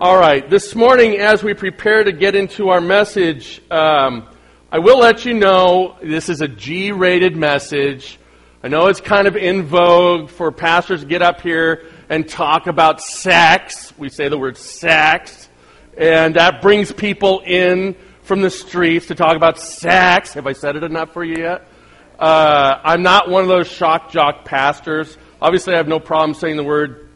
All right, this morning, as we prepare to get into our message, um, I will let you know this is a G rated message. I know it's kind of in vogue for pastors to get up here and talk about sex. We say the word sex, and that brings people in from the streets to talk about sex. Have I said it enough for you yet? Uh, I'm not one of those shock jock pastors. Obviously, I have no problem saying the word.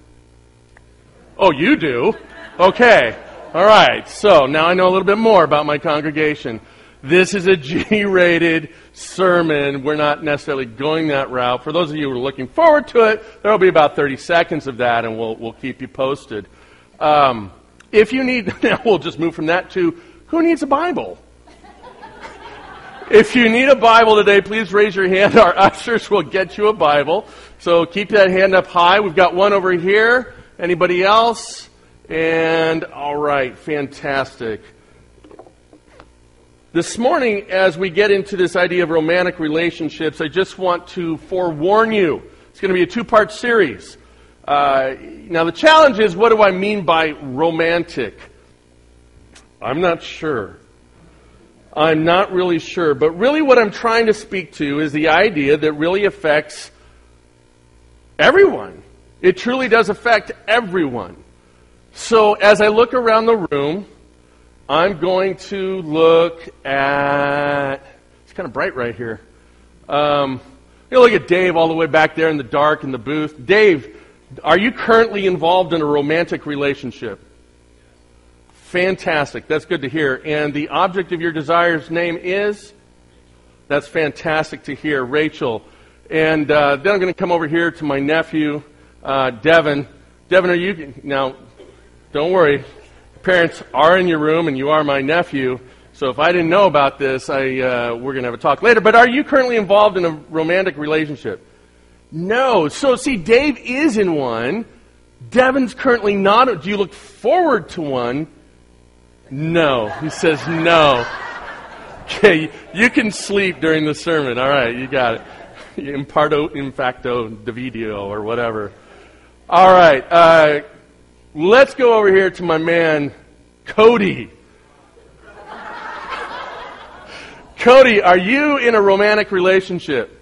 Oh, you do? Okay. All right. So now I know a little bit more about my congregation. This is a G rated sermon. We're not necessarily going that route. For those of you who are looking forward to it, there will be about 30 seconds of that, and we'll, we'll keep you posted. Um, if you need, now we'll just move from that to who needs a Bible? If you need a Bible today, please raise your hand. Our ushers will get you a Bible. So keep that hand up high. We've got one over here. Anybody else? And all right, fantastic. This morning, as we get into this idea of romantic relationships, I just want to forewarn you. It's going to be a two part series. Uh, now, the challenge is what do I mean by romantic? I'm not sure. I'm not really sure. But really, what I'm trying to speak to is the idea that really affects everyone. It truly does affect everyone. So, as I look around the room, I'm going to look at. It's kind of bright right here. Um, you look at Dave all the way back there in the dark in the booth. Dave, are you currently involved in a romantic relationship? Fantastic. That's good to hear. And the object of your desire's name is? That's fantastic to hear. Rachel. And uh, then I'm going to come over here to my nephew, uh, Devin. Devin, are you. Now, don't worry. Parents are in your room, and you are my nephew. So if I didn't know about this, I, uh, we're going to have a talk later. But are you currently involved in a romantic relationship? No. So, see, Dave is in one. Devin's currently not. Do you look forward to one? No. He says no. Okay, you can sleep during the sermon. All right, you got it. Imparto, in facto, Davidio, or whatever. All right, uh, let's go over here to my man, Cody. Cody, are you in a romantic relationship?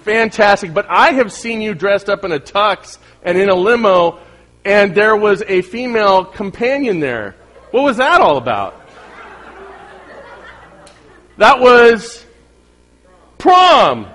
Fantastic. But I have seen you dressed up in a tux and in a limo, and there was a female companion there. What was that all about? That was prom.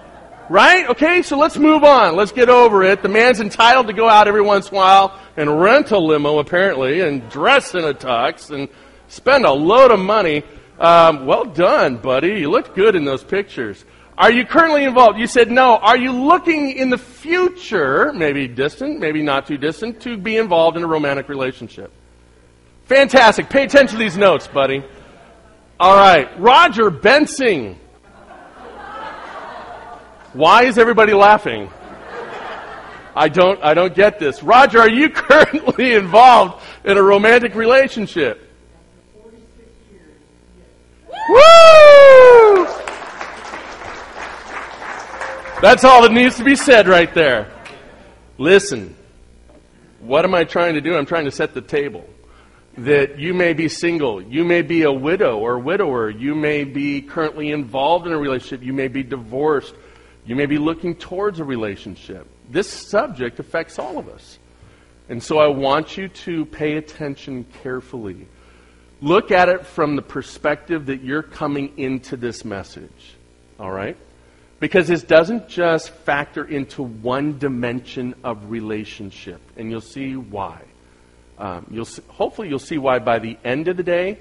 Right? Okay, so let's move on. Let's get over it. The man's entitled to go out every once in a while and rent a limo, apparently, and dress in a tux and spend a load of money. Um, well done, buddy. You looked good in those pictures. Are you currently involved? You said no. Are you looking in the future, maybe distant, maybe not too distant, to be involved in a romantic relationship? Fantastic. Pay attention to these notes, buddy. All right. Roger Bensing. Why is everybody laughing? I don't, I don't get this. Roger, are you currently involved in a romantic relationship? Woo! That's all that needs to be said right there. Listen, what am I trying to do? I'm trying to set the table that you may be single, you may be a widow or widower, you may be currently involved in a relationship, you may be divorced, you may be looking towards a relationship. This subject affects all of us. And so I want you to pay attention carefully. Look at it from the perspective that you're coming into this message. All right? Because this doesn't just factor into one dimension of relationship. And you'll see why. Um, you'll see, hopefully, you'll see why by the end of the day.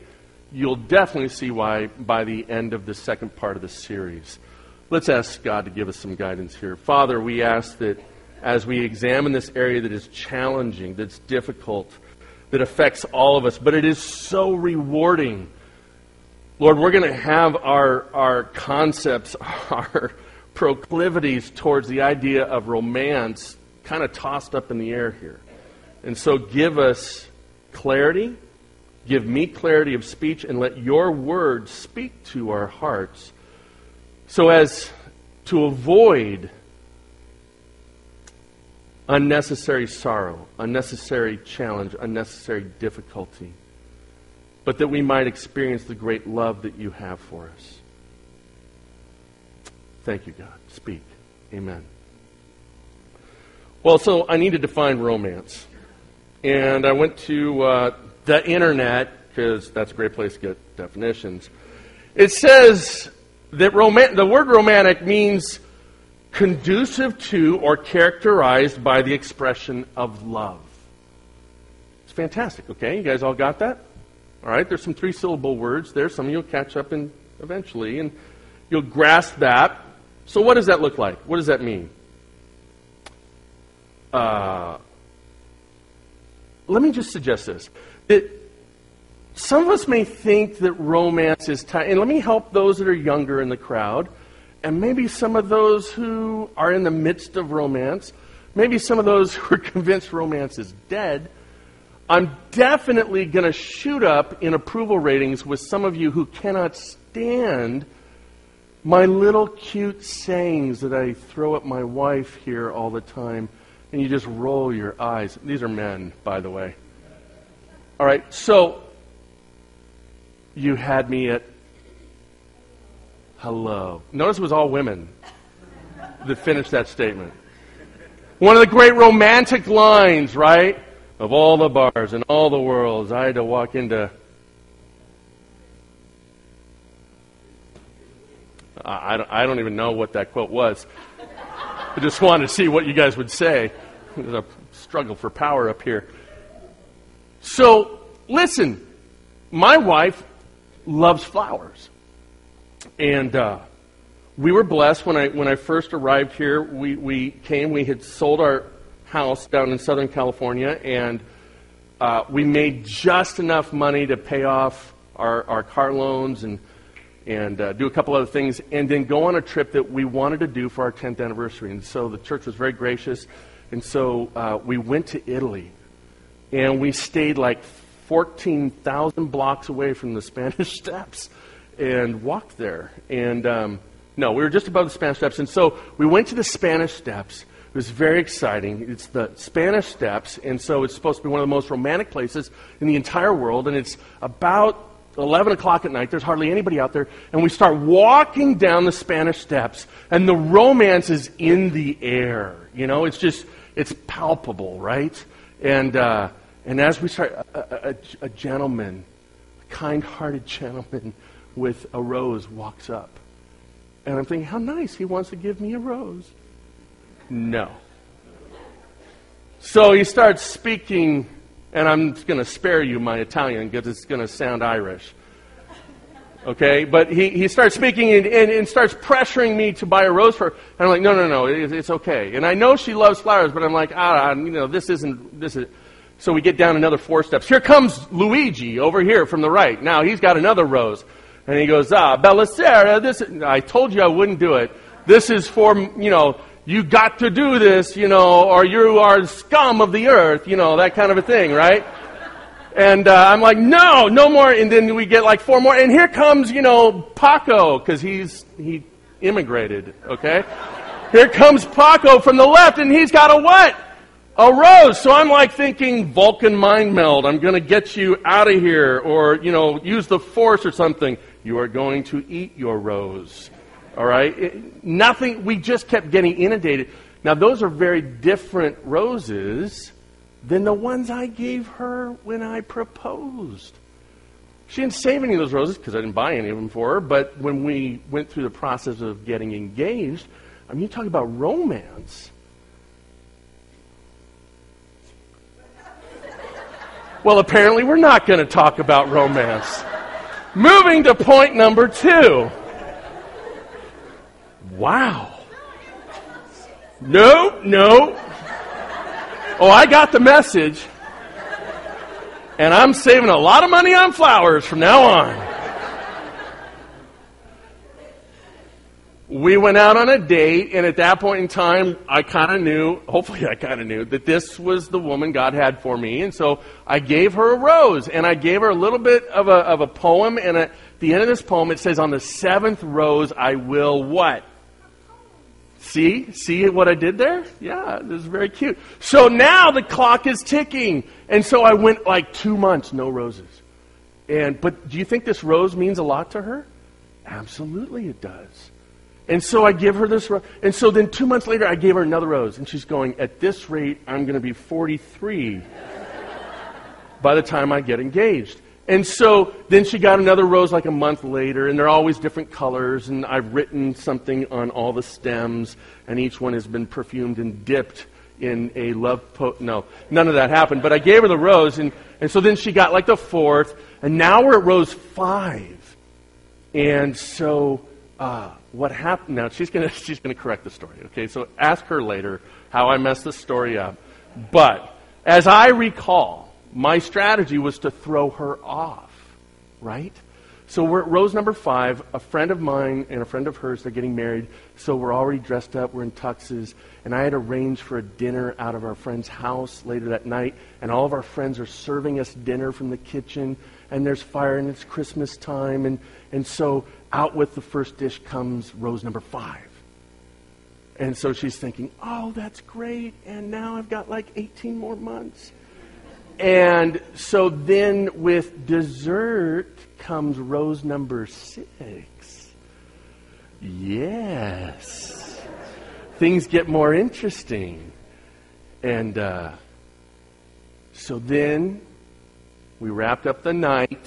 You'll definitely see why by the end of the second part of the series. Let's ask God to give us some guidance here. Father, we ask that as we examine this area that is challenging, that's difficult, that affects all of us, but it is so rewarding. Lord, we're going to have our, our concepts, our proclivities towards the idea of romance kind of tossed up in the air here. And so give us clarity, give me clarity of speech, and let your word speak to our hearts so as to avoid unnecessary sorrow, unnecessary challenge, unnecessary difficulty, but that we might experience the great love that you have for us. Thank you, God. Speak. Amen. Well, so I need to define romance. And I went to uh, the internet, because that's a great place to get definitions. It says that roman- the word romantic means conducive to or characterized by the expression of love. It's fantastic, okay? You guys all got that? All right, there's some three syllable words there. Some of you will catch up in eventually, and you'll grasp that. So, what does that look like? What does that mean? Uh, let me just suggest this. That some of us may think that romance is tied, and let me help those that are younger in the crowd and maybe some of those who are in the midst of romance, maybe some of those who are convinced romance is dead. I'm definitely going to shoot up in approval ratings with some of you who cannot stand my little cute sayings that I throw at my wife here all the time, and you just roll your eyes. These are men, by the way. All right, so you had me at hello. Notice it was all women that finished that statement. One of the great romantic lines, right? Of all the bars in all the worlds, I had to walk into. I I don't even know what that quote was. I just wanted to see what you guys would say. There's a struggle for power up here. So, listen, my wife loves flowers. And uh, we were blessed when I, when I first arrived here. We, we came, we had sold our house down in Southern California, and uh, we made just enough money to pay off our, our car loans and, and uh, do a couple other things, and then go on a trip that we wanted to do for our 10th anniversary. And so the church was very gracious. And so uh, we went to Italy, and we stayed like 14,000 blocks away from the Spanish Steps and walked there. And um, no, we were just above the Spanish Steps. And so we went to the Spanish Steps. It was very exciting. It's the Spanish Steps, and so it's supposed to be one of the most romantic places in the entire world. And it's about 11 o'clock at night. There's hardly anybody out there. And we start walking down the Spanish Steps, and the romance is in the air. You know, it's just, it's palpable, right? And, uh, and as we start, a, a, a gentleman, a kind hearted gentleman, with a rose walks up. And I'm thinking, how nice, he wants to give me a rose. No. So he starts speaking, and I'm going to spare you my Italian because it's going to sound Irish. Okay? But he, he starts speaking and, and, and, starts pressuring me to buy a rose for her. And I'm like, no, no, no, it, it's okay. And I know she loves flowers, but I'm like, ah, you know, this isn't, this is. So we get down another four steps. Here comes Luigi over here from the right. Now he's got another rose. And he goes, ah, Bellicera, this, I told you I wouldn't do it. This is for, you know, you got to do this, you know, or you are scum of the earth, you know, that kind of a thing, right? And uh, I'm like, no, no more. And then we get like four more. And here comes, you know, Paco, because he's, he immigrated, okay? Here comes Paco from the left, and he's got a what? A rose. So I'm like thinking Vulcan mind meld. I'm going to get you out of here, or, you know, use the force or something. You are going to eat your rose. All right? It, nothing, we just kept getting inundated. Now, those are very different roses than the ones I gave her when I proposed. She didn't save any of those roses because I didn't buy any of them for her, but when we went through the process of getting engaged, I mean, you talk about romance. Well, apparently, we're not going to talk about romance. Moving to point number two. Wow. No, no. Oh, I got the message. And I'm saving a lot of money on flowers from now on. We went out on a date, and at that point in time, I kind of knew, hopefully, I kind of knew that this was the woman God had for me. And so I gave her a rose, and I gave her a little bit of a, of a poem. And at the end of this poem, it says, On the seventh rose, I will what? See? See what I did there? Yeah, this is very cute. So now the clock is ticking. And so I went like two months, no roses. And, but do you think this rose means a lot to her? Absolutely it does. And so I give her this rose. And so then two months later, I gave her another rose. And she's going, at this rate, I'm going to be 43 by the time I get engaged. And so then she got another rose like a month later, and they're always different colors. And I've written something on all the stems, and each one has been perfumed and dipped in a love po- No, none of that happened. But I gave her the rose, and, and so then she got like the fourth, and now we're at rose five. And so uh, what happened? Now she's gonna she's gonna correct the story. Okay, so ask her later how I messed the story up. But as I recall my strategy was to throw her off, right? So we're at rose number five. A friend of mine and a friend of hers, they're getting married. So we're already dressed up. We're in tuxes. And I had arranged for a dinner out of our friend's house later that night. And all of our friends are serving us dinner from the kitchen. And there's fire and it's Christmas time. And, and so out with the first dish comes rose number five. And so she's thinking, oh, that's great. And now I've got like 18 more months. And so then with dessert comes rose number six. Yes. Things get more interesting. And uh, so then we wrapped up the night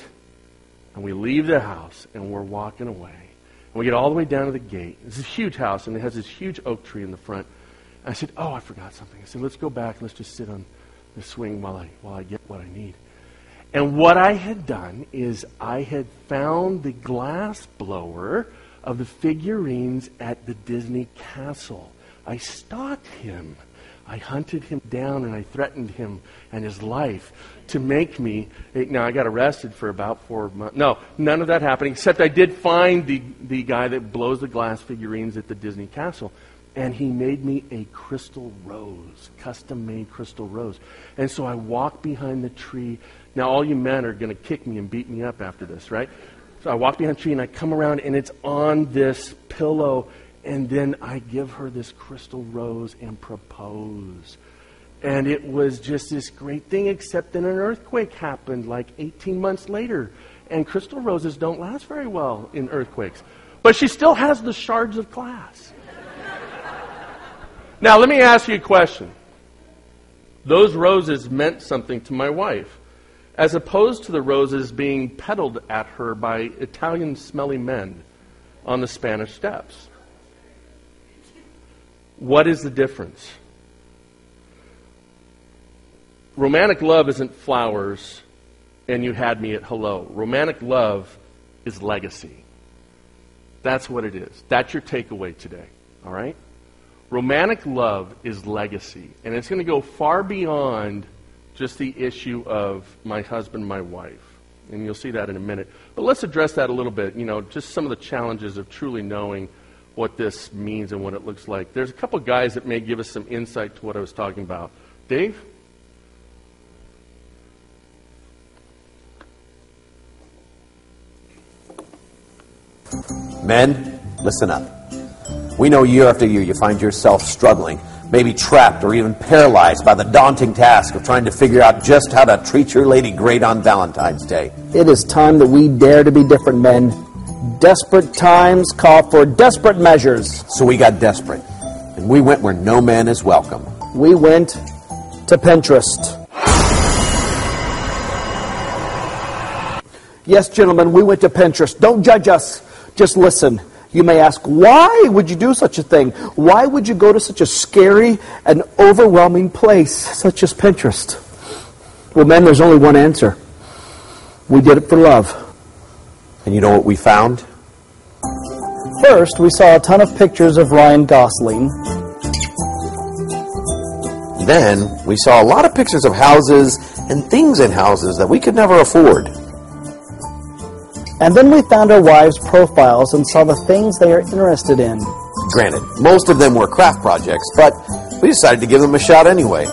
and we leave the house and we're walking away. And we get all the way down to the gate. It's a huge house and it has this huge oak tree in the front. And I said, Oh, I forgot something. I said, Let's go back. Let's just sit on the swing while I, while I get what I need. And what I had done is I had found the glass blower of the figurines at the Disney castle. I stalked him. I hunted him down and I threatened him and his life to make me. Eh, now, I got arrested for about four months. No, none of that happened, except I did find the, the guy that blows the glass figurines at the Disney castle and he made me a crystal rose, custom made crystal rose. And so I walk behind the tree. Now, all you men are going to kick me and beat me up after this, right? So I walk behind the tree and I come around and it's on this pillow. And then I give her this crystal rose and propose. And it was just this great thing, except then an earthquake happened like 18 months later. And crystal roses don't last very well in earthquakes. But she still has the shards of glass. Now, let me ask you a question. Those roses meant something to my wife, as opposed to the roses being peddled at her by Italian smelly men on the Spanish steps. What is the difference? Romantic love isn't flowers and you had me at hello. Romantic love is legacy. That's what it is. That's your takeaway today. All right? Romantic love is legacy, and it's going to go far beyond just the issue of my husband, my wife. And you'll see that in a minute. But let's address that a little bit, you know, just some of the challenges of truly knowing what this means and what it looks like. There's a couple guys that may give us some insight to what I was talking about. Dave? Men, listen up. We know year after year you find yourself struggling, maybe trapped or even paralyzed by the daunting task of trying to figure out just how to treat your lady great on Valentine's Day. It is time that we dare to be different men. Desperate times call for desperate measures. So we got desperate, and we went where no man is welcome. We went to Pinterest. Yes, gentlemen, we went to Pinterest. Don't judge us. Just listen. You may ask, why would you do such a thing? Why would you go to such a scary and overwhelming place such as Pinterest? Well, men, there's only one answer. We did it for love. And you know what we found? First, we saw a ton of pictures of Ryan Gosling. Then, we saw a lot of pictures of houses and things in houses that we could never afford. And then we found our wives' profiles and saw the things they are interested in. Granted, most of them were craft projects, but we decided to give them a shot anyway.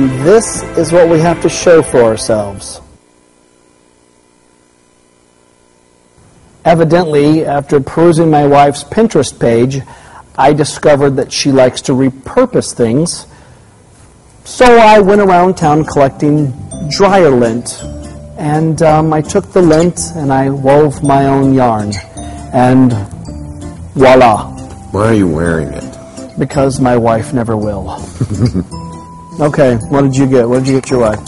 And this is what we have to show for ourselves. Evidently, after perusing my wife's Pinterest page, I discovered that she likes to repurpose things. So I went around town collecting dryer lint. And um, I took the lint and I wove my own yarn. And voila. Why are you wearing it? Because my wife never will. okay, what did you get? What did you get your wife?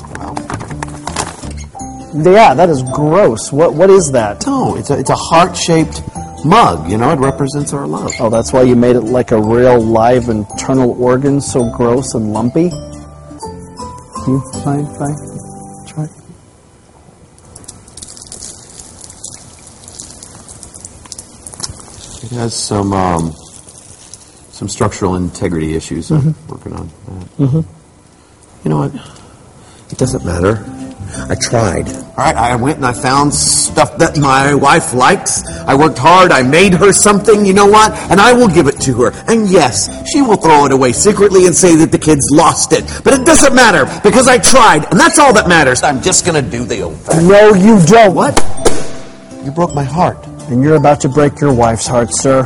Yeah, that is gross. What what is that? No, it's a, it's a heart shaped mug. You know, it represents our love. Oh, that's why you made it like a real live internal organ, so gross and lumpy. You fine, fine. Try. It has some um, some structural integrity issues. Mm-hmm. I'm working on that. You know what? It doesn't matter. I tried. All right, I went and I found stuff that my wife likes. I worked hard. I made her something. You know what? And I will give it to her. And yes, she will throw it away secretly and say that the kids lost it. But it doesn't matter because I tried, and that's all that matters. I'm just gonna do the old fashioned. No, you don't. What? You broke my heart. And you're about to break your wife's heart, sir.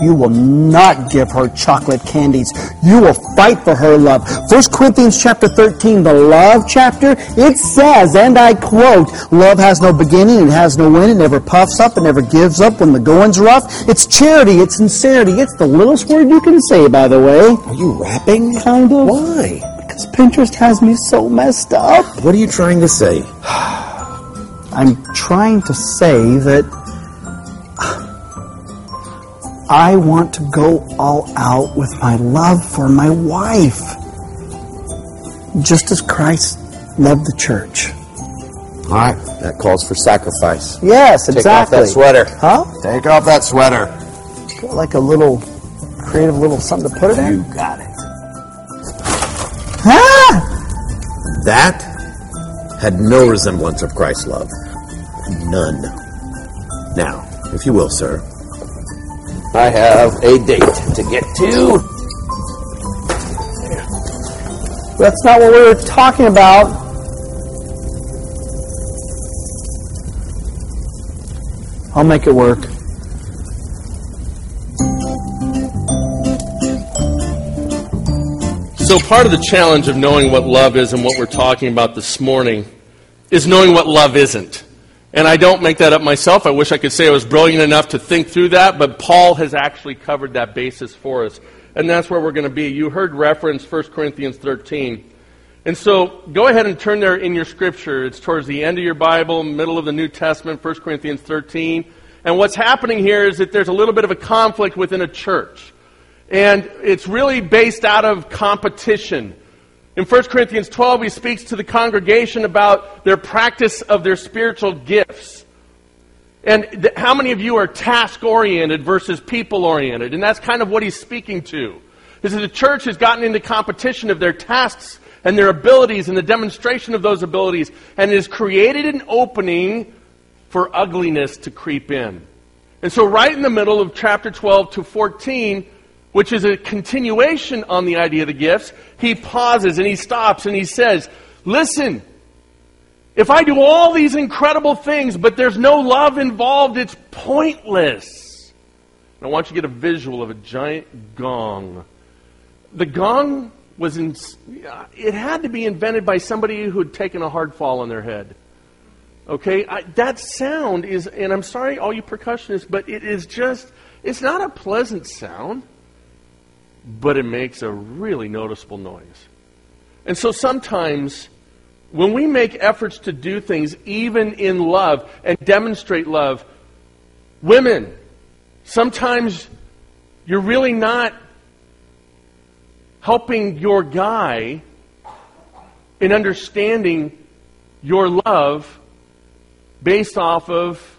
You will not give her chocolate candies. You will fight for her love. 1 Corinthians chapter 13, the love chapter, it says, and I quote, Love has no beginning, it has no end, it never puffs up, it never gives up when the going's rough. It's charity, it's sincerity, it's the littlest word you can say, by the way. Are you rapping? Kind of. Why? Because Pinterest has me so messed up. What are you trying to say? I'm trying to say that I want to go all out with my love for my wife. Just as Christ loved the church. All right, that calls for sacrifice. Yes, Take exactly. off that sweater. Huh? Take off that sweater. Like a little creative little something to put it in? You got it. Ah! That had no resemblance of Christ's love. None. Now, if you will, sir, I have a date to get to. That's not what we were talking about. I'll make it work. So, part of the challenge of knowing what love is and what we're talking about this morning is knowing what love isn't. And I don't make that up myself. I wish I could say I was brilliant enough to think through that, but Paul has actually covered that basis for us. And that's where we're going to be. You heard reference 1 Corinthians 13. And so go ahead and turn there in your scripture. It's towards the end of your Bible, middle of the New Testament, 1 Corinthians 13. And what's happening here is that there's a little bit of a conflict within a church. And it's really based out of competition. In 1 Corinthians 12, he speaks to the congregation about their practice of their spiritual gifts. And th- how many of you are task oriented versus people oriented? And that's kind of what he's speaking to. Is that the church has gotten into competition of their tasks and their abilities and the demonstration of those abilities, and it has created an opening for ugliness to creep in. And so, right in the middle of chapter 12 to 14, which is a continuation on the idea of the gifts, he pauses and he stops and he says, Listen, if I do all these incredible things, but there's no love involved, it's pointless. And I want you to get a visual of a giant gong. The gong was in, it had to be invented by somebody who had taken a hard fall on their head. Okay, I, that sound is, and I'm sorry, all you percussionists, but it is just, it's not a pleasant sound, but it makes a really noticeable noise. And so sometimes, when we make efforts to do things, even in love, and demonstrate love, women, sometimes you're really not helping your guy in understanding your love based off of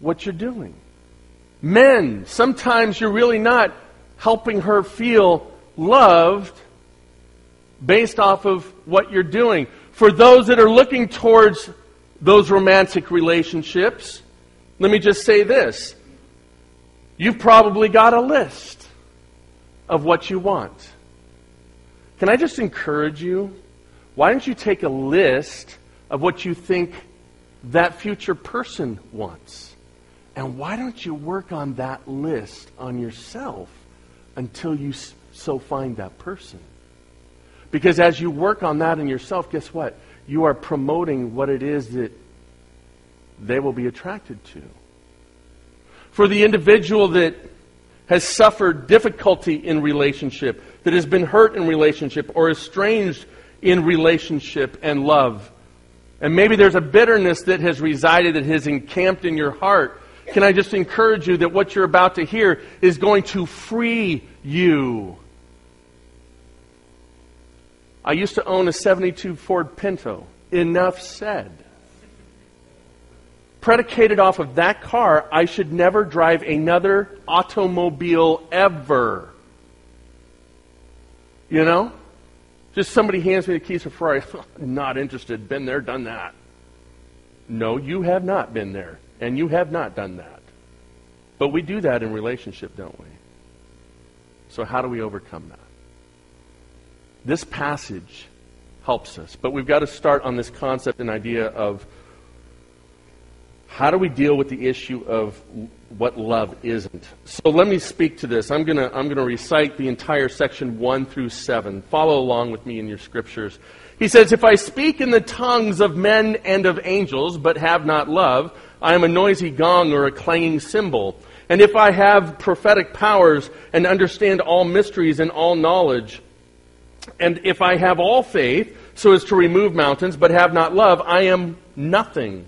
what you're doing. Men, sometimes you're really not helping her feel loved based off of what you're doing. For those that are looking towards those romantic relationships, let me just say this. You've probably got a list of what you want. Can I just encourage you? Why don't you take a list of what you think that future person wants? And why don't you work on that list on yourself until you so find that person? Because as you work on that in yourself, guess what? You are promoting what it is that they will be attracted to. For the individual that has suffered difficulty in relationship, that has been hurt in relationship, or estranged in relationship and love, and maybe there's a bitterness that has resided, that has encamped in your heart, can I just encourage you that what you're about to hear is going to free you? I used to own a 72 Ford Pinto. Enough said. Predicated off of that car, I should never drive another automobile ever. You know? Just somebody hands me the keys for Ferrari. not interested. Been there, done that. No, you have not been there. And you have not done that. But we do that in relationship, don't we? So, how do we overcome that? This passage helps us, but we've got to start on this concept and idea of how do we deal with the issue of what love isn't. So let me speak to this. I'm going to I'm going to recite the entire section 1 through 7. Follow along with me in your scriptures. He says, If I speak in the tongues of men and of angels, but have not love, I am a noisy gong or a clanging cymbal. And if I have prophetic powers and understand all mysteries and all knowledge, and if I have all faith so as to remove mountains, but have not love, I am nothing.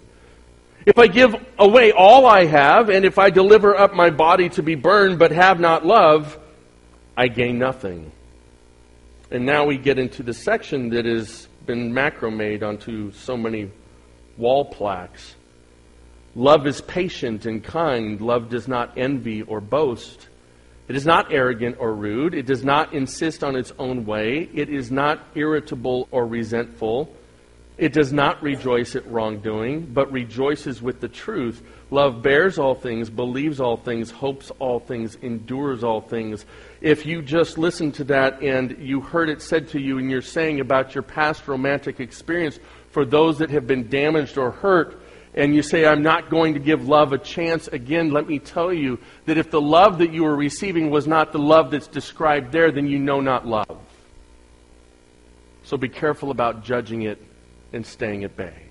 If I give away all I have, and if I deliver up my body to be burned, but have not love, I gain nothing. And now we get into the section that has been macrame onto so many wall plaques. Love is patient and kind. Love does not envy or boast. It is not arrogant or rude. It does not insist on its own way. It is not irritable or resentful. It does not rejoice at wrongdoing, but rejoices with the truth. Love bears all things, believes all things, hopes all things, endures all things. If you just listened to that and you heard it said to you and you're saying about your past romantic experience for those that have been damaged or hurt, and you say, I'm not going to give love a chance again, let me tell you that if the love that you were receiving was not the love that's described there, then you know not love. So be careful about judging it and staying at bay.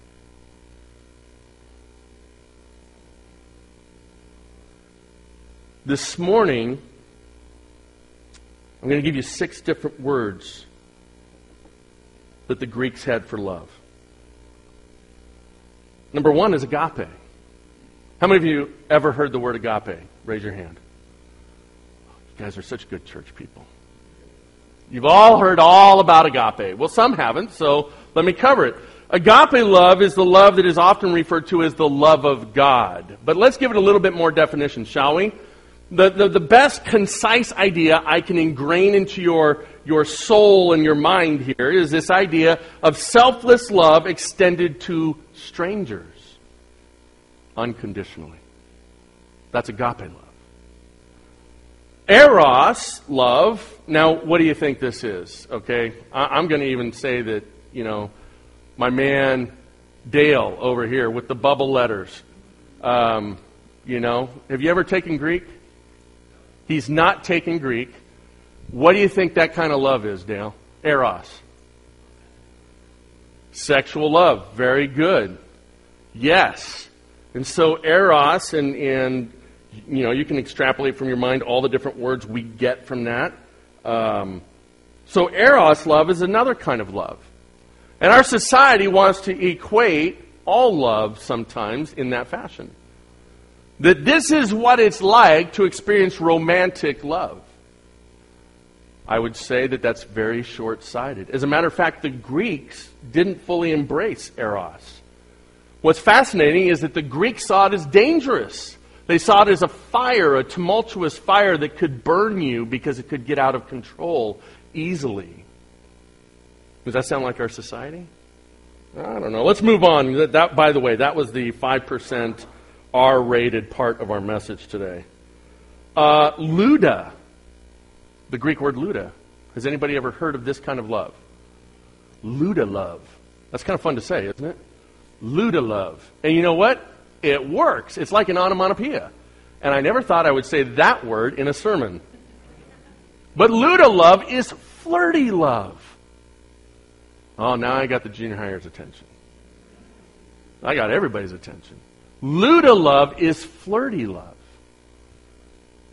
This morning, I'm going to give you six different words that the Greeks had for love. Number one is agape. How many of you ever heard the word agape? Raise your hand. You guys are such good church people. You've all heard all about agape. Well, some haven't, so let me cover it. Agape love is the love that is often referred to as the love of God. But let's give it a little bit more definition, shall we? The, the, the, best concise idea I can ingrain into your, your soul and your mind here is this idea of selfless love extended to strangers unconditionally. That's agape love. Eros love, now what do you think this is? Okay, I, am going to even say that, you know, my man Dale over here with the bubble letters, um, you know, have you ever taken Greek? He's not taking Greek. What do you think that kind of love is, Dale? Eros. Sexual love. Very good. Yes. And so eros, and, and you know, you can extrapolate from your mind all the different words we get from that. Um, so eros love is another kind of love. And our society wants to equate all love sometimes in that fashion. That this is what it's like to experience romantic love. I would say that that's very short sighted. As a matter of fact, the Greeks didn't fully embrace Eros. What's fascinating is that the Greeks saw it as dangerous. They saw it as a fire, a tumultuous fire that could burn you because it could get out of control easily. Does that sound like our society? I don't know. Let's move on. That, that by the way, that was the 5% R rated part of our message today. Uh, Luda the Greek word luda. Has anybody ever heard of this kind of love? Luda love. That's kind of fun to say, isn't it? Luda love. And you know what? It works. It's like an onomatopoeia. And I never thought I would say that word in a sermon. But Luda love is flirty love. Oh, now I got the junior highers' attention. I got everybody's attention. Luda love is flirty love.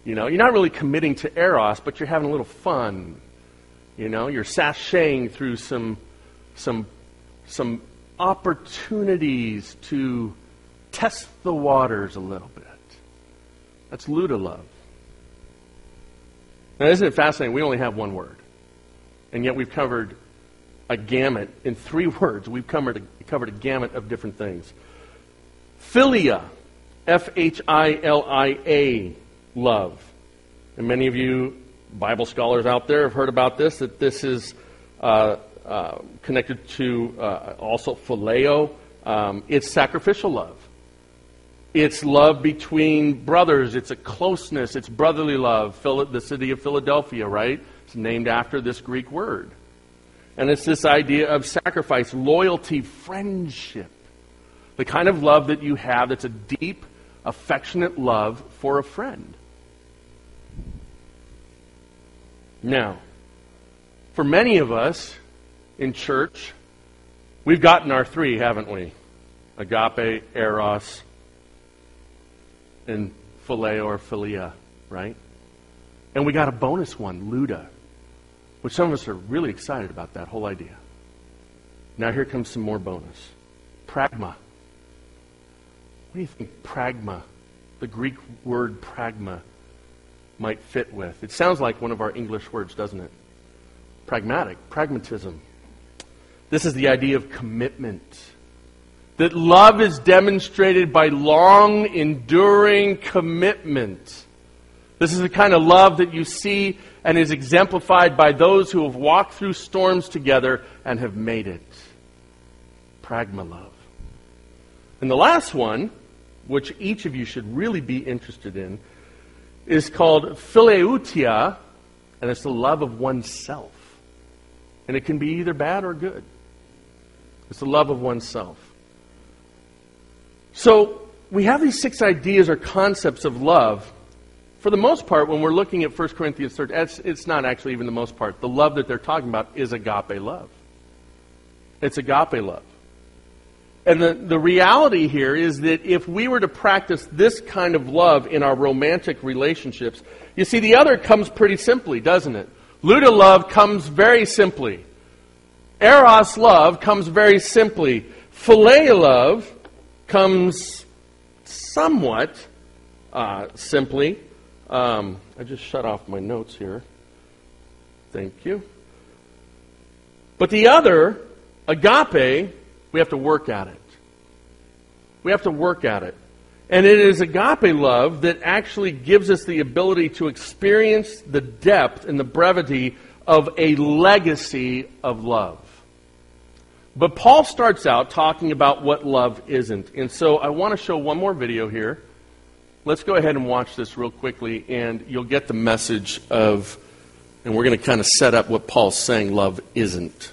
You know, you're not really committing to eros, but you're having a little fun. You know, you're sashaying through some, some, some opportunities to test the waters a little bit. That's Luda love. Now, isn't it fascinating? We only have one word. And yet we've covered a gamut, in three words, we've covered a, covered a gamut of different things. Philia, F H I L I A, love. And many of you Bible scholars out there have heard about this, that this is uh, uh, connected to uh, also phileo. Um, it's sacrificial love. It's love between brothers. It's a closeness. It's brotherly love. Phil- the city of Philadelphia, right? It's named after this Greek word. And it's this idea of sacrifice, loyalty, friendship. The kind of love that you have that's a deep, affectionate love for a friend. Now, for many of us in church, we've gotten our three, haven't we? Agape, eros, and phileo or philia, right? And we got a bonus one, luda, which some of us are really excited about that whole idea. Now here comes some more bonus. Pragma. What do you think pragma, the Greek word pragma, might fit with? It sounds like one of our English words, doesn't it? Pragmatic, pragmatism. This is the idea of commitment. That love is demonstrated by long, enduring commitment. This is the kind of love that you see and is exemplified by those who have walked through storms together and have made it. Pragma love. And the last one, which each of you should really be interested in, is called philautia, and it's the love of oneself. And it can be either bad or good. It's the love of oneself. So we have these six ideas or concepts of love. For the most part, when we're looking at 1 Corinthians 13, it's, it's not actually even the most part. The love that they're talking about is agape love. It's agape love. And the, the reality here is that if we were to practice this kind of love in our romantic relationships, you see, the other comes pretty simply, doesn't it? Luda love comes very simply. Eros love comes very simply. Philia love comes somewhat uh, simply. Um, I just shut off my notes here. Thank you. But the other, agape, we have to work at it. We have to work at it. And it is agape love that actually gives us the ability to experience the depth and the brevity of a legacy of love. But Paul starts out talking about what love isn't. And so I want to show one more video here. Let's go ahead and watch this real quickly, and you'll get the message of, and we're going to kind of set up what Paul's saying love isn't.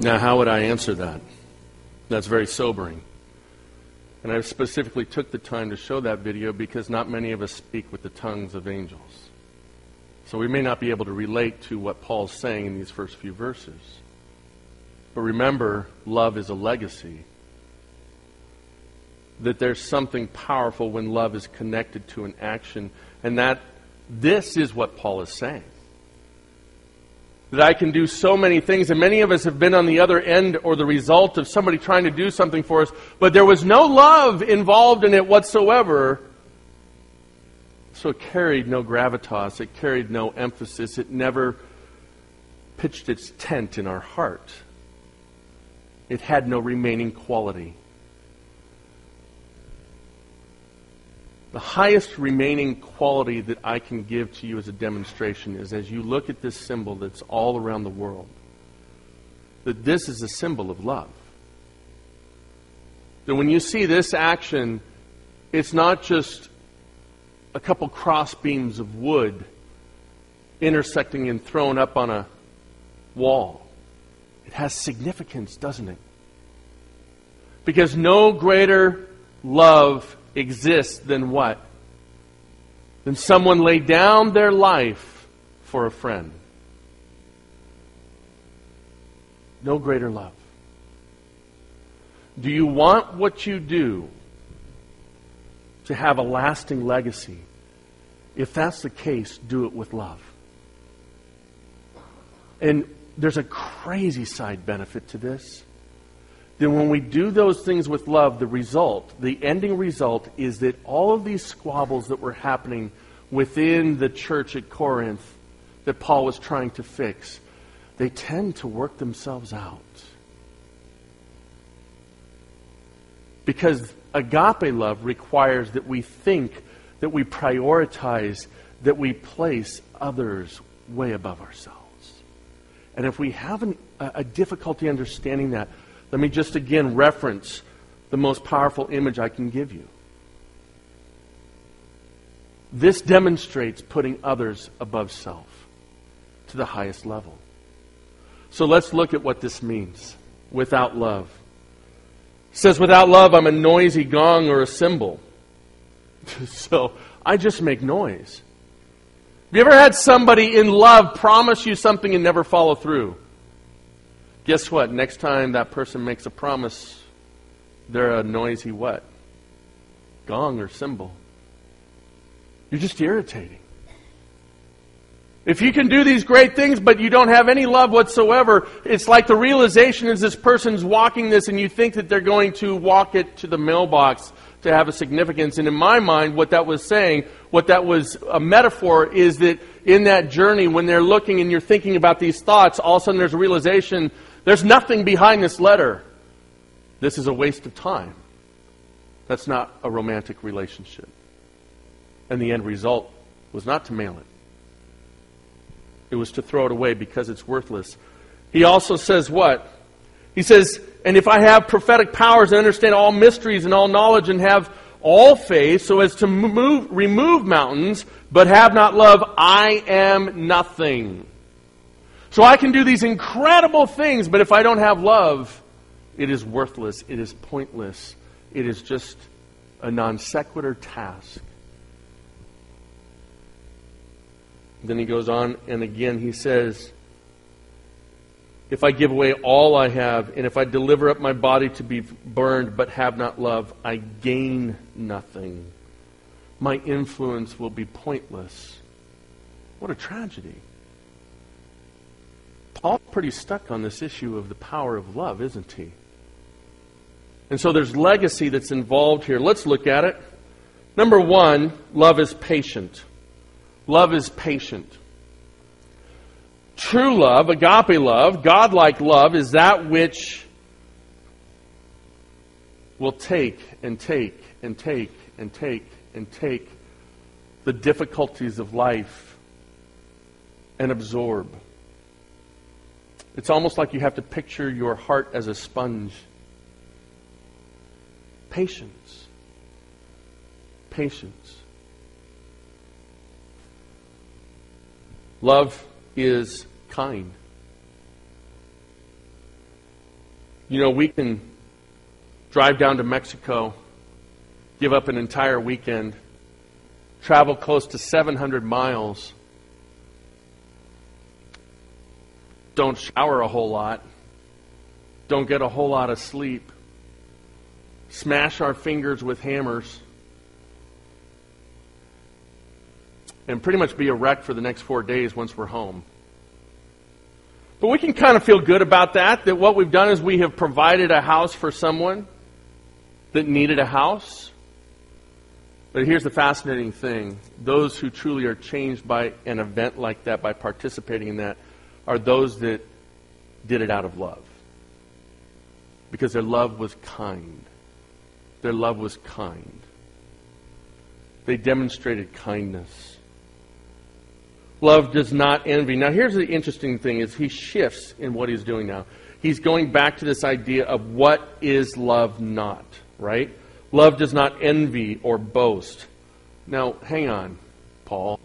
Now, how would I answer that? That's very sobering. And I specifically took the time to show that video because not many of us speak with the tongues of angels. So we may not be able to relate to what Paul's saying in these first few verses. But remember, love is a legacy. That there's something powerful when love is connected to an action, and that this is what Paul is saying. That I can do so many things, and many of us have been on the other end or the result of somebody trying to do something for us, but there was no love involved in it whatsoever. So it carried no gravitas, it carried no emphasis, it never pitched its tent in our heart it had no remaining quality. The highest remaining quality that I can give to you as a demonstration is as you look at this symbol that's all around the world, that this is a symbol of love. That when you see this action, it's not just a couple cross beams of wood intersecting and thrown up on a wall. It has significance, doesn't it? Because no greater love exists than what? Than someone lay down their life for a friend. No greater love. Do you want what you do to have a lasting legacy? If that's the case, do it with love. And there's a crazy side benefit to this. Then, when we do those things with love, the result, the ending result, is that all of these squabbles that were happening within the church at Corinth that Paul was trying to fix, they tend to work themselves out. Because agape love requires that we think, that we prioritize, that we place others way above ourselves. And if we have an, a difficulty understanding that, let me just again reference the most powerful image I can give you. This demonstrates putting others above self to the highest level. So let's look at what this means without love. It says, without love, I'm a noisy gong or a cymbal. so I just make noise. Have you ever had somebody in love promise you something and never follow through? Guess what? Next time that person makes a promise, they're a noisy what? Gong or cymbal. You're just irritating. If you can do these great things, but you don't have any love whatsoever, it's like the realization is this person's walking this and you think that they're going to walk it to the mailbox to have a significance. And in my mind, what that was saying, what that was a metaphor, is that in that journey, when they're looking and you're thinking about these thoughts, all of a sudden there's a realization there's nothing behind this letter. This is a waste of time. That's not a romantic relationship. And the end result was not to mail it. It was to throw it away because it's worthless. He also says what? He says, and if I have prophetic powers and understand all mysteries and all knowledge and have all faith so as to move, remove mountains, but have not love, I am nothing. So I can do these incredible things, but if I don't have love, it is worthless. It is pointless. It is just a non sequitur task. Then he goes on, and again he says, if I give away all I have, and if I deliver up my body to be burned but have not love, I gain nothing. My influence will be pointless. What a tragedy. Paul's pretty stuck on this issue of the power of love, isn't he? And so there's legacy that's involved here. Let's look at it. Number one, love is patient. Love is patient. True love, agape love, godlike love, is that which will take and take and take and take and take the difficulties of life and absorb. It's almost like you have to picture your heart as a sponge. Patience. Patience. Love is kind. You know, we can drive down to Mexico, give up an entire weekend, travel close to 700 miles, don't shower a whole lot, don't get a whole lot of sleep, smash our fingers with hammers, and pretty much be a wreck for the next four days once we're home. But we can kind of feel good about that, that what we've done is we have provided a house for someone that needed a house. But here's the fascinating thing those who truly are changed by an event like that, by participating in that, are those that did it out of love. Because their love was kind. Their love was kind. They demonstrated kindness. Love does not envy. Now, here's the interesting thing: is he shifts in what he's doing now. He's going back to this idea of what is love not, right? Love does not envy or boast. Now, hang on, Paul.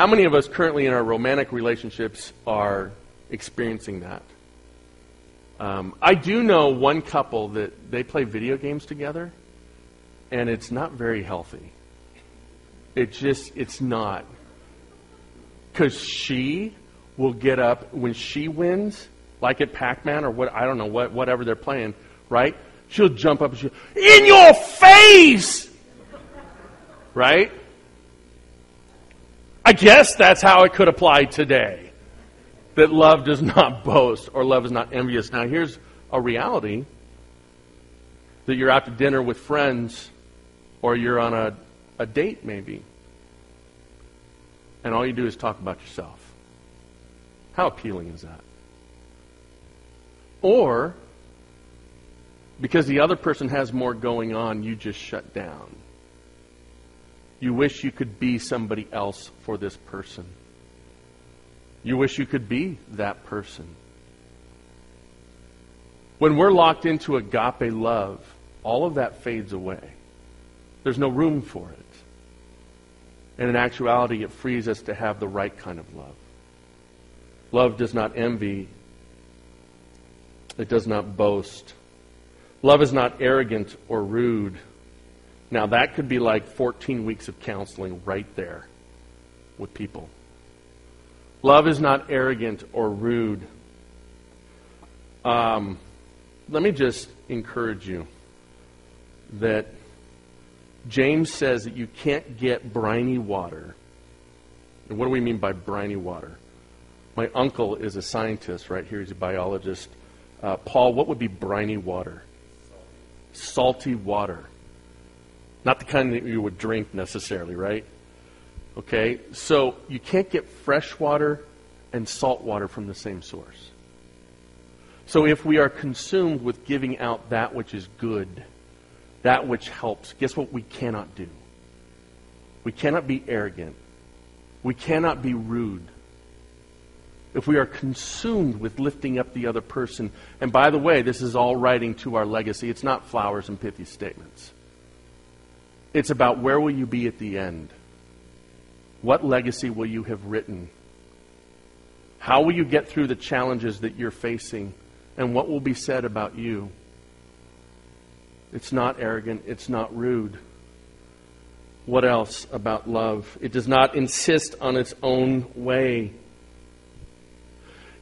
How many of us currently in our romantic relationships are experiencing that? Um, I do know one couple that they play video games together, and it's not very healthy. It just, it's not. Because she will get up when she wins, like at Pac Man or what, I don't know, what, whatever they're playing, right? She'll jump up and she'll, in your face! Right? I guess that's how it could apply today. That love does not boast or love is not envious. Now, here's a reality that you're out to dinner with friends or you're on a, a date, maybe and all you do is talk about yourself. How appealing is that? Or, because the other person has more going on, you just shut down. You wish you could be somebody else for this person. You wish you could be that person. When we're locked into agape love, all of that fades away. There's no room for it. And in actuality, it frees us to have the right kind of love. Love does not envy, it does not boast. Love is not arrogant or rude. Now, that could be like 14 weeks of counseling right there with people. Love is not arrogant or rude. Um, let me just encourage you that James says that you can't get briny water. And what do we mean by briny water? My uncle is a scientist right here, he's a biologist. Uh, Paul, what would be briny water? Salty water. Not the kind that you would drink necessarily, right? Okay, so you can't get fresh water and salt water from the same source. So if we are consumed with giving out that which is good, that which helps. Guess what we cannot do? We cannot be arrogant. We cannot be rude. If we are consumed with lifting up the other person, and by the way, this is all writing to our legacy. It's not flowers and pithy statements. It's about where will you be at the end? What legacy will you have written? How will you get through the challenges that you're facing? And what will be said about you? It's not arrogant. It's not rude. What else about love? It does not insist on its own way.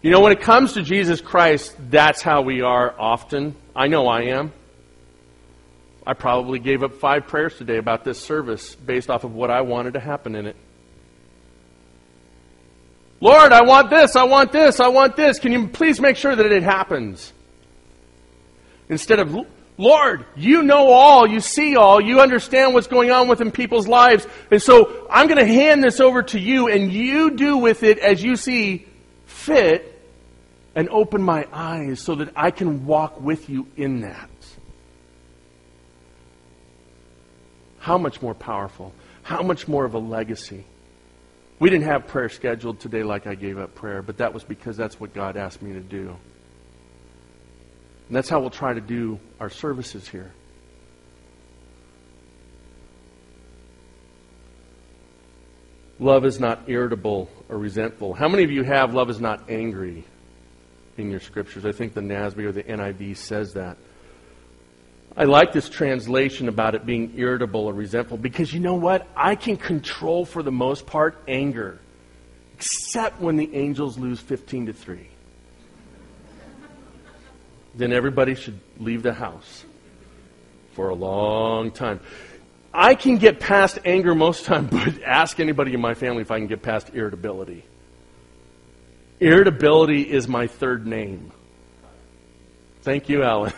You know, when it comes to Jesus Christ, that's how we are often. I know I am. I probably gave up five prayers today about this service based off of what I wanted to happen in it. Lord, I want this, I want this, I want this. Can you please make sure that it happens? Instead of Lord, you know all, you see all, you understand what's going on within people's lives. And so I'm going to hand this over to you, and you do with it as you see fit, and open my eyes so that I can walk with you in that. How much more powerful? How much more of a legacy? We didn't have prayer scheduled today like I gave up prayer, but that was because that's what God asked me to do. And that's how we'll try to do our services here. Love is not irritable or resentful. How many of you have love is not angry? in your scriptures. I think the NASB or the NIV says that. I like this translation about it being irritable or resentful because you know what? I can control, for the most part, anger, except when the Angels lose 15 to 3. Then everybody should leave the house for a long time. I can get past anger most time, but ask anybody in my family if I can get past irritability. Irritability is my third name. Thank you, Alan.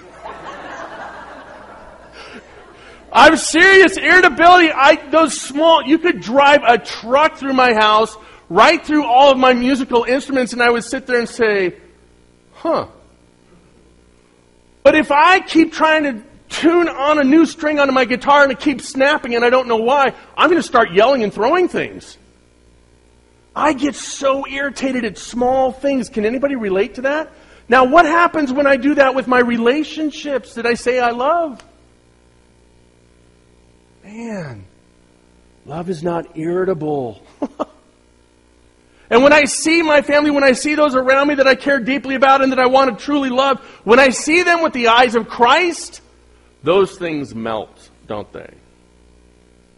I'm serious. Irritability. I those small. You could drive a truck through my house, right through all of my musical instruments, and I would sit there and say, "Huh." But if I keep trying to tune on a new string onto my guitar and it keeps snapping and I don't know why, I'm going to start yelling and throwing things. I get so irritated at small things. Can anybody relate to that? Now, what happens when I do that with my relationships that I say I love? Man, love is not irritable. and when I see my family, when I see those around me that I care deeply about and that I want to truly love, when I see them with the eyes of Christ, those things melt, don't they?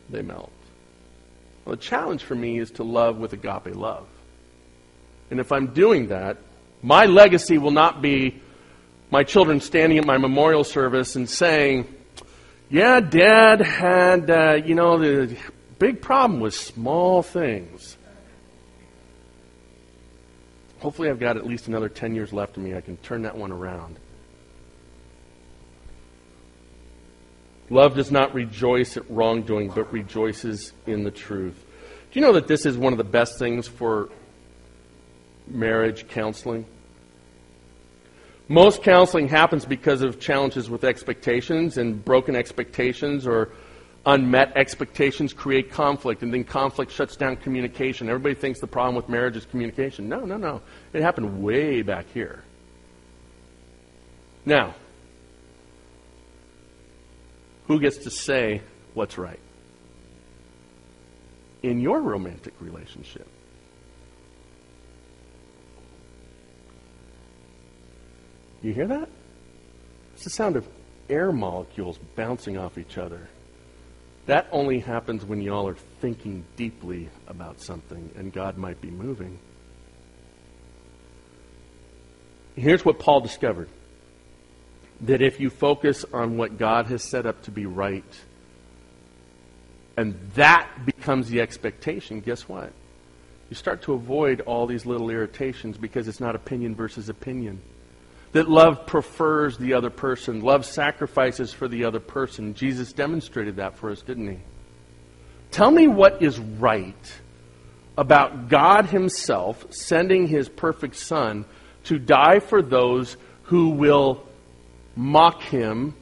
They melt. Well, the challenge for me is to love with agape love. And if I'm doing that, my legacy will not be my children standing at my memorial service and saying, Yeah, Dad had, uh, you know, the big problem with small things. Hopefully, I've got at least another 10 years left of me. I can turn that one around. Love does not rejoice at wrongdoing, but rejoices in the truth. Do you know that this is one of the best things for marriage counseling? Most counseling happens because of challenges with expectations, and broken expectations or unmet expectations create conflict, and then conflict shuts down communication. Everybody thinks the problem with marriage is communication. No, no, no. It happened way back here. Now, who gets to say what's right in your romantic relationship? You hear that? It's the sound of air molecules bouncing off each other. That only happens when y'all are thinking deeply about something and God might be moving. Here's what Paul discovered that if you focus on what God has set up to be right, and that becomes the expectation, guess what? You start to avoid all these little irritations because it's not opinion versus opinion. That love prefers the other person, love sacrifices for the other person. Jesus demonstrated that for us, didn't he? Tell me what is right about God Himself sending His perfect Son to die for those who will mock him,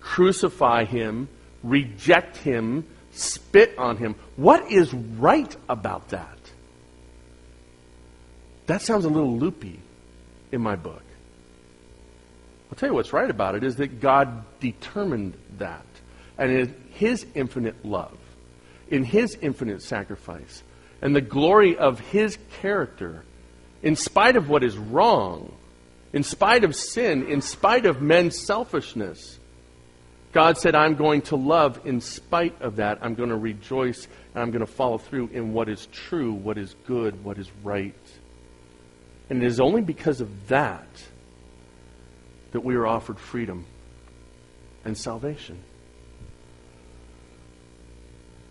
crucify him, reject him, spit on him. What is right about that? That sounds a little loopy in my book. Tell you what's right about it is that God determined that. And in His infinite love, in His infinite sacrifice, and the glory of His character, in spite of what is wrong, in spite of sin, in spite of men's selfishness, God said, I'm going to love in spite of that. I'm going to rejoice and I'm going to follow through in what is true, what is good, what is right. And it is only because of that that we are offered freedom and salvation.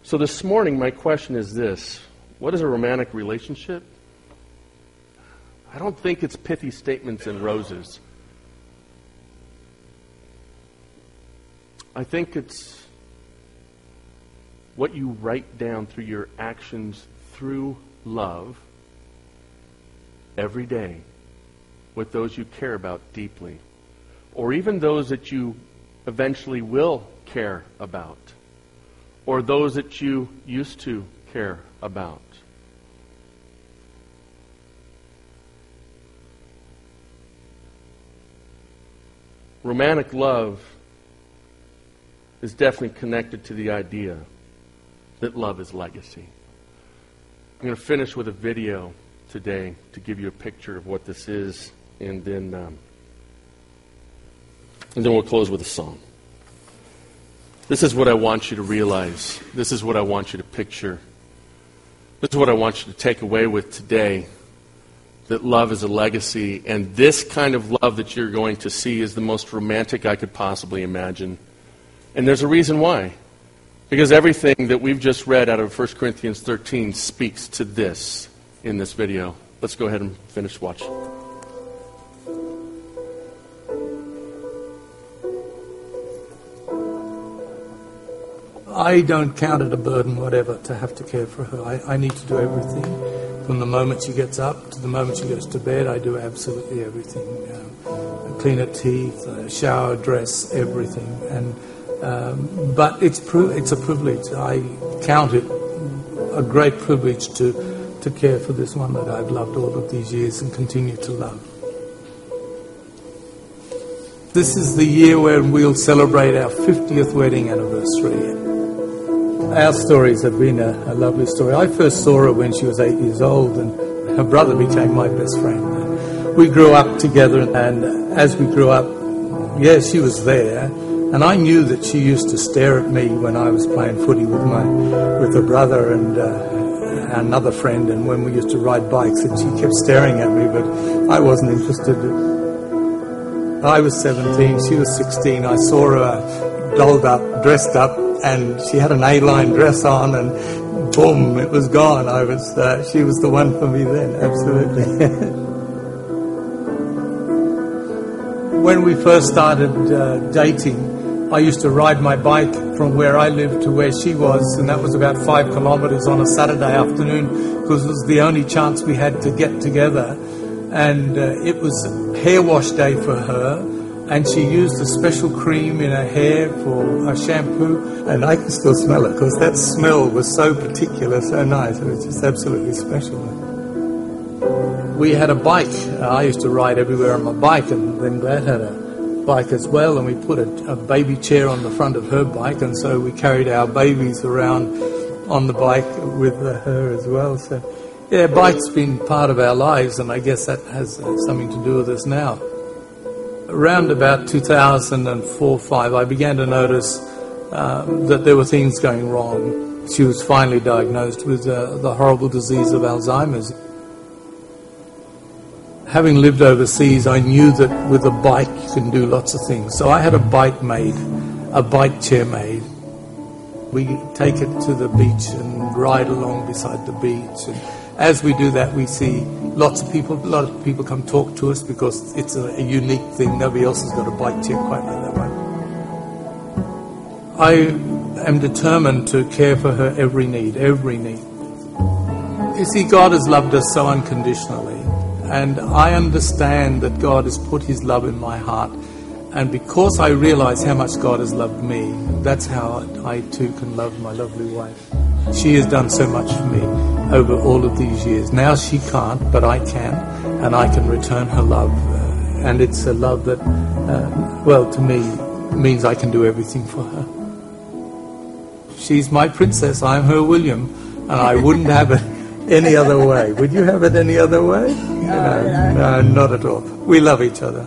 So this morning, my question is this What is a romantic relationship? I don't think it's pithy statements and roses. I think it's what you write down through your actions through love every day with those you care about deeply, or even those that you eventually will care about, or those that you used to care about. romantic love is definitely connected to the idea that love is legacy. I'm going to finish with a video today to give you a picture of what this is. and then um, and then we'll close with a song. This is what I want you to realize. This is what I want you to picture. This is what I want you to take away with today that love is a legacy, and this kind of love that you're going to see is the most romantic I could possibly imagine. And there's a reason why. Because everything that we've just read out of 1 Corinthians 13 speaks to this in this video. Let's go ahead and finish watching. I don't count it a burden, whatever, to have to care for her. I, I need to do everything. From the moment she gets up to the moment she goes to bed, I do absolutely everything. Um, clean her teeth, uh, shower, dress, everything. And um, but it's it's a privilege. I count it a great privilege to to care for this one that I've loved all of these years and continue to love. This is the year when we'll celebrate our 50th wedding anniversary. Our stories have been a, a, lovely story. I first saw her when she was eight years old, and her brother became my best friend. We grew up together, and as we grew up, yeah, she was there, and I knew that she used to stare at me when I was playing footy with my with her brother and uh, another friend, and when we used to ride bikes, and she kept staring at me, but I wasn't interested. I was 17, she was 16. I saw her dolled up, dressed up, and she had an A-line dress on, and boom, it was gone. I was, uh, she was the one for me then, absolutely. when we first started uh, dating, I used to ride my bike from where I lived to where she was, and that was about five kilometers on a Saturday afternoon because it was the only chance we had to get together. And uh, it was hair wash day for her and she used a special cream in her hair for a shampoo, and I can still smell it because that smell was so particular, so nice. It was just absolutely special. We had a bike. I used to ride everywhere on my bike, and then Glad had a bike as well, and we put a, a baby chair on the front of her bike, and so we carried our babies around on the bike with her as well. So, yeah, bike's been part of our lives, and I guess that has uh, something to do with us now around about 2004 5, I began to notice um, that there were things going wrong. She was finally diagnosed with uh, the horrible disease of Alzheimer's. Having lived overseas, I knew that with a bike you can do lots of things. So I had a bike made, a bike chair made. We take it to the beach and ride along beside the beach. And as we do that, we see lots of people, a lot of people come talk to us because it's a, a unique thing. Nobody else has got a bike chair quite like that one. I am determined to care for her every need, every need. You see, God has loved us so unconditionally, and I understand that God has put His love in my heart. And because I realize how much God has loved me, that's how I too can love my lovely wife. She has done so much for me over all of these years. Now she can't, but I can, and I can return her love. Uh, and it's a love that, uh, well, to me, means I can do everything for her. She's my princess, I'm her William, and I wouldn't have it any other way. Would you have it any other way? No, no, not at all. We love each other.